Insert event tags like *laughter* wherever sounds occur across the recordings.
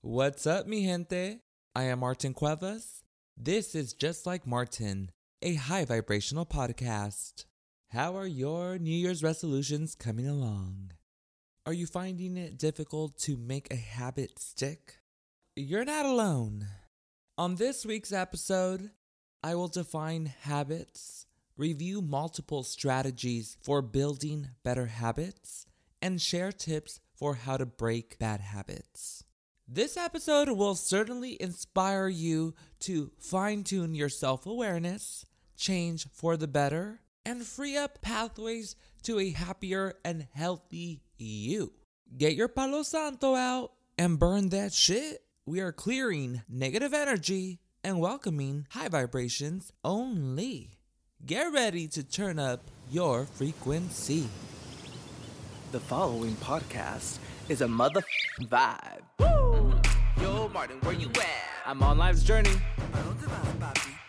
What's up, mi gente? I am Martin Cuevas. This is Just Like Martin, a high vibrational podcast. How are your New Year's resolutions coming along? Are you finding it difficult to make a habit stick? You're not alone. On this week's episode, I will define habits, review multiple strategies for building better habits, and share tips for how to break bad habits. This episode will certainly inspire you to fine tune your self awareness, change for the better, and free up pathways to a happier and healthy you. Get your Palo Santo out and burn that shit. We are clearing negative energy and welcoming high vibrations only. Get ready to turn up your frequency. The following podcast is a mother vibe. Woo! Yo, Martin, where you at? I'm on life's journey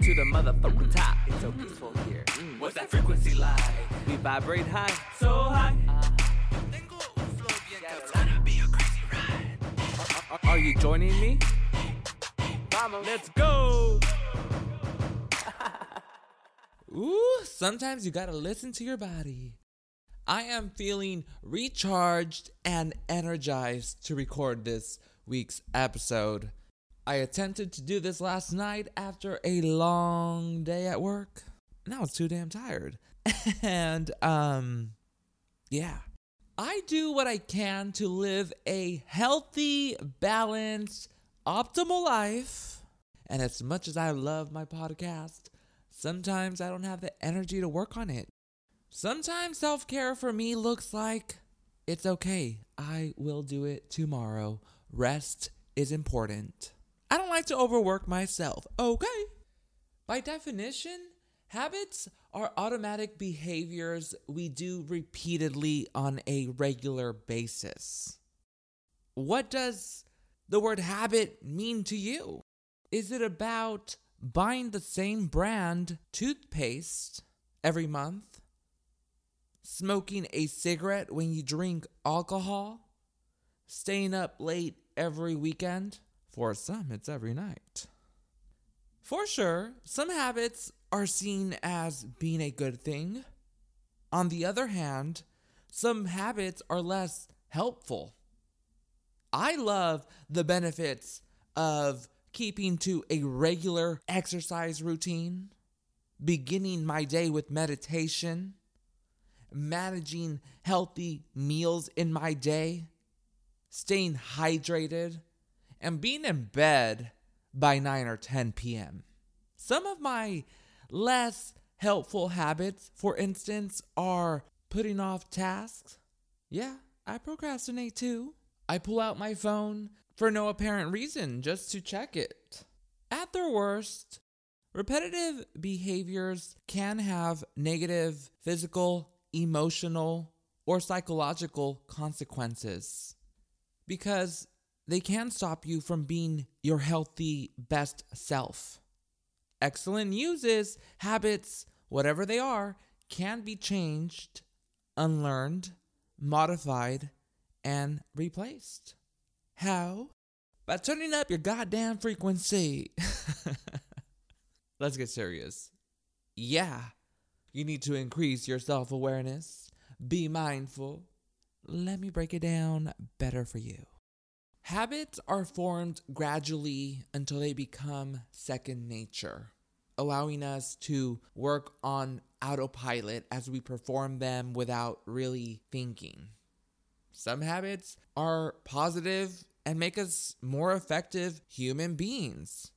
to the motherfucking top. It's so peaceful here. Mm. What's that frequency like? We vibrate high. So high. Uh, It's gonna be a crazy ride. are, are you joining me? Vamos. Let's go. *laughs* Ooh, sometimes you gotta listen to your body. I am feeling recharged and energized to record this week's episode. I attempted to do this last night after a long day at work. And I was too damn tired. *laughs* and, um, yeah. I do what I can to live a healthy, balanced, optimal life. And as much as I love my podcast, sometimes I don't have the energy to work on it. Sometimes self care for me looks like it's okay. I will do it tomorrow. Rest is important. I don't like to overwork myself. Okay. By definition, habits are automatic behaviors we do repeatedly on a regular basis. What does the word habit mean to you? Is it about buying the same brand toothpaste every month? Smoking a cigarette when you drink alcohol? Staying up late every weekend? For some, it's every night. For sure, some habits are seen as being a good thing. On the other hand, some habits are less helpful. I love the benefits of keeping to a regular exercise routine, beginning my day with meditation, managing healthy meals in my day, staying hydrated, and being in bed by 9 or 10 p.m. Some of my less helpful habits, for instance, are putting off tasks. Yeah, I procrastinate too. I pull out my phone for no apparent reason, just to check it. At their worst, repetitive behaviors can have negative physical, emotional, or psychological consequences because they can stop you from being your healthy, best self. Excellent is habits, whatever they are, can be changed, unlearned, modified, and replaced. How? By turning up your goddamn frequency. *laughs* Let's get serious. Yeah, you need to increase your self awareness, be mindful. Let me break it down better for you. Habits are formed gradually until they become second nature, allowing us to work on autopilot as we perform them without really thinking. Some habits are positive and make us more effective human beings.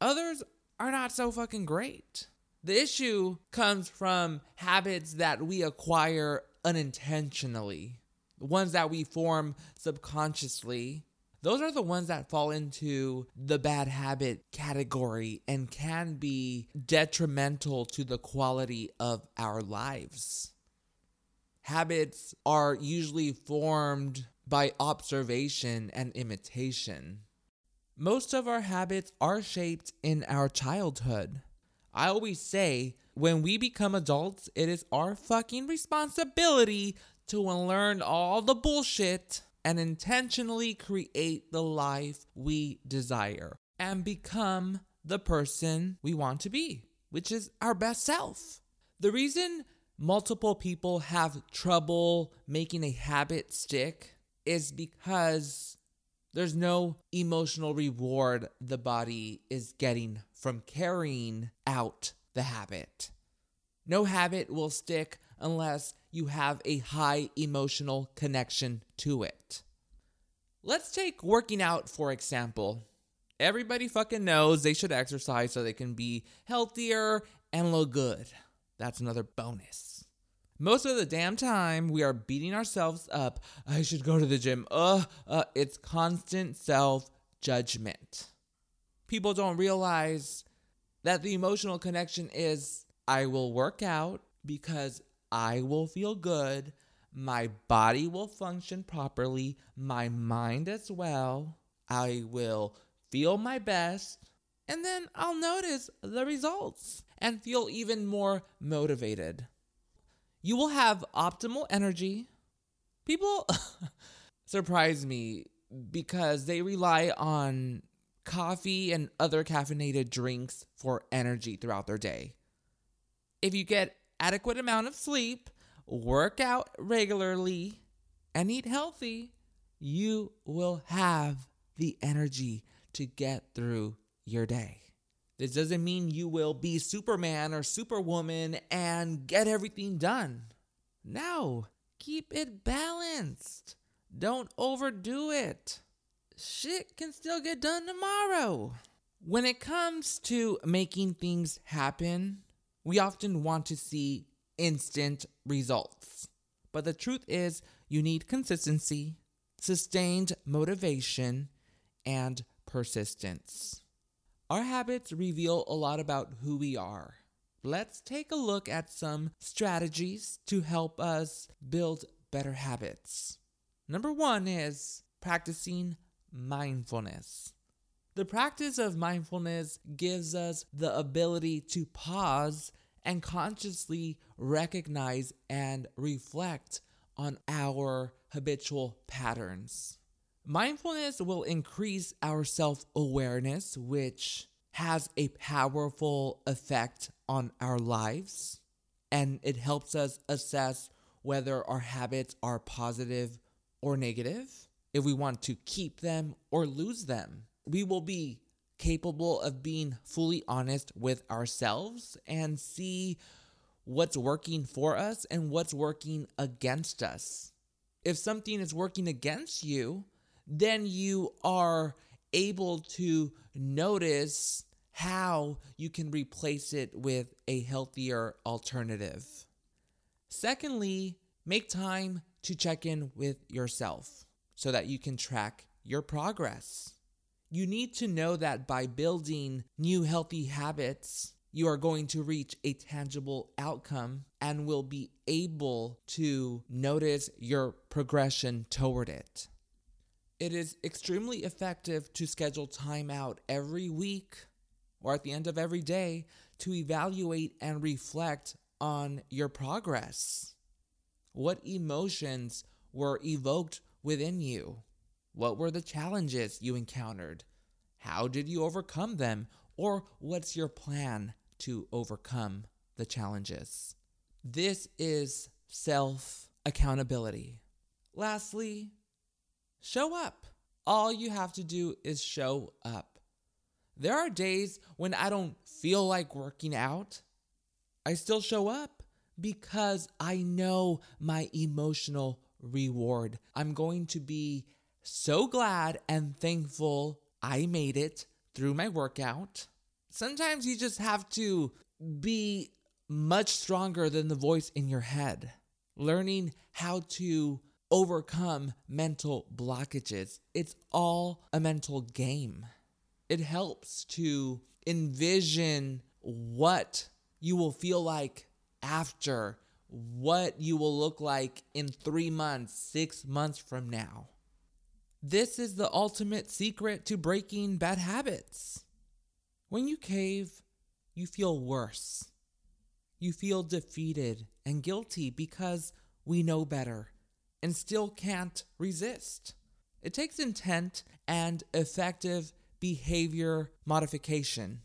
Others are not so fucking great. The issue comes from habits that we acquire unintentionally, the ones that we form subconsciously. Those are the ones that fall into the bad habit category and can be detrimental to the quality of our lives. Habits are usually formed by observation and imitation. Most of our habits are shaped in our childhood. I always say, when we become adults, it is our fucking responsibility to unlearn all the bullshit and intentionally create the life we desire and become the person we want to be, which is our best self. The reason multiple people have trouble making a habit stick is because there's no emotional reward the body is getting from carrying out the habit. No habit will stick unless you have a high emotional connection to it. Let's take working out for example. Everybody fucking knows they should exercise so they can be healthier and look good. That's another bonus. Most of the damn time, we are beating ourselves up. I should go to the gym. Ugh, uh, it's constant self judgment. People don't realize that the emotional connection is I will work out because I will feel good, my body will function properly, my mind as well. I will feel my best, and then I'll notice the results and feel even more motivated. You will have optimal energy. People *laughs* surprise me because they rely on coffee and other caffeinated drinks for energy throughout their day. If you get adequate amount of sleep, work out regularly, and eat healthy, you will have the energy to get through your day. This doesn't mean you will be Superman or Superwoman and get everything done. No, keep it balanced. Don't overdo it. Shit can still get done tomorrow. When it comes to making things happen, we often want to see instant results. But the truth is, you need consistency, sustained motivation, and persistence. Our habits reveal a lot about who we are. Let's take a look at some strategies to help us build better habits. Number one is practicing mindfulness. The practice of mindfulness gives us the ability to pause and consciously recognize and reflect on our habitual patterns. Mindfulness will increase our self awareness, which has a powerful effect on our lives, and it helps us assess whether our habits are positive or negative, if we want to keep them or lose them. We will be capable of being fully honest with ourselves and see what's working for us and what's working against us. If something is working against you, then you are able to notice how you can replace it with a healthier alternative. Secondly, make time to check in with yourself so that you can track your progress. You need to know that by building new healthy habits, you are going to reach a tangible outcome and will be able to notice your progression toward it. It is extremely effective to schedule time out every week or at the end of every day to evaluate and reflect on your progress. What emotions were evoked within you? What were the challenges you encountered? How did you overcome them? Or what's your plan to overcome the challenges? This is self accountability. Lastly, Show up. All you have to do is show up. There are days when I don't feel like working out. I still show up because I know my emotional reward. I'm going to be so glad and thankful I made it through my workout. Sometimes you just have to be much stronger than the voice in your head, learning how to overcome mental blockages. It's all a mental game. It helps to envision what you will feel like after, what you will look like in three months, six months from now. This is the ultimate secret to breaking bad habits. When you cave, you feel worse. You feel defeated and guilty because we know better and still can't resist. It takes intent and effective behavior modification.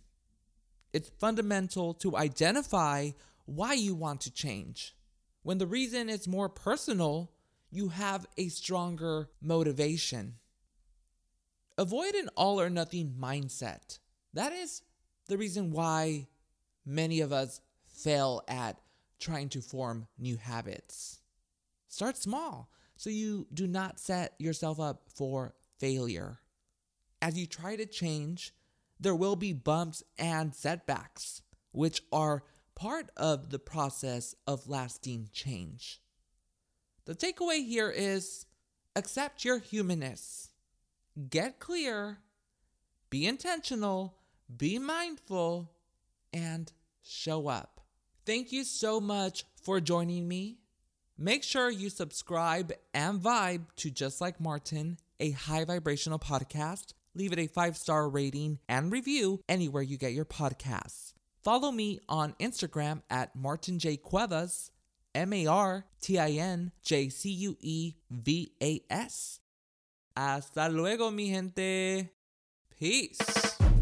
It's fundamental to identify why you want to change. When the reason is more personal, you have a stronger motivation. Avoid an all or nothing mindset. That is the reason why many of us fail at trying to form new habits. Start small so you do not set yourself up for failure. As you try to change, there will be bumps and setbacks, which are part of the process of lasting change. The takeaway here is accept your humanness, get clear, be intentional, be mindful, and show up. Thank you so much for joining me. Make sure you subscribe and vibe to Just Like Martin, a high vibrational podcast. Leave it a five star rating and review anywhere you get your podcasts. Follow me on Instagram at Martin J. Cuevas, M A R T I N J C U E V A S. Hasta luego, mi gente. Peace.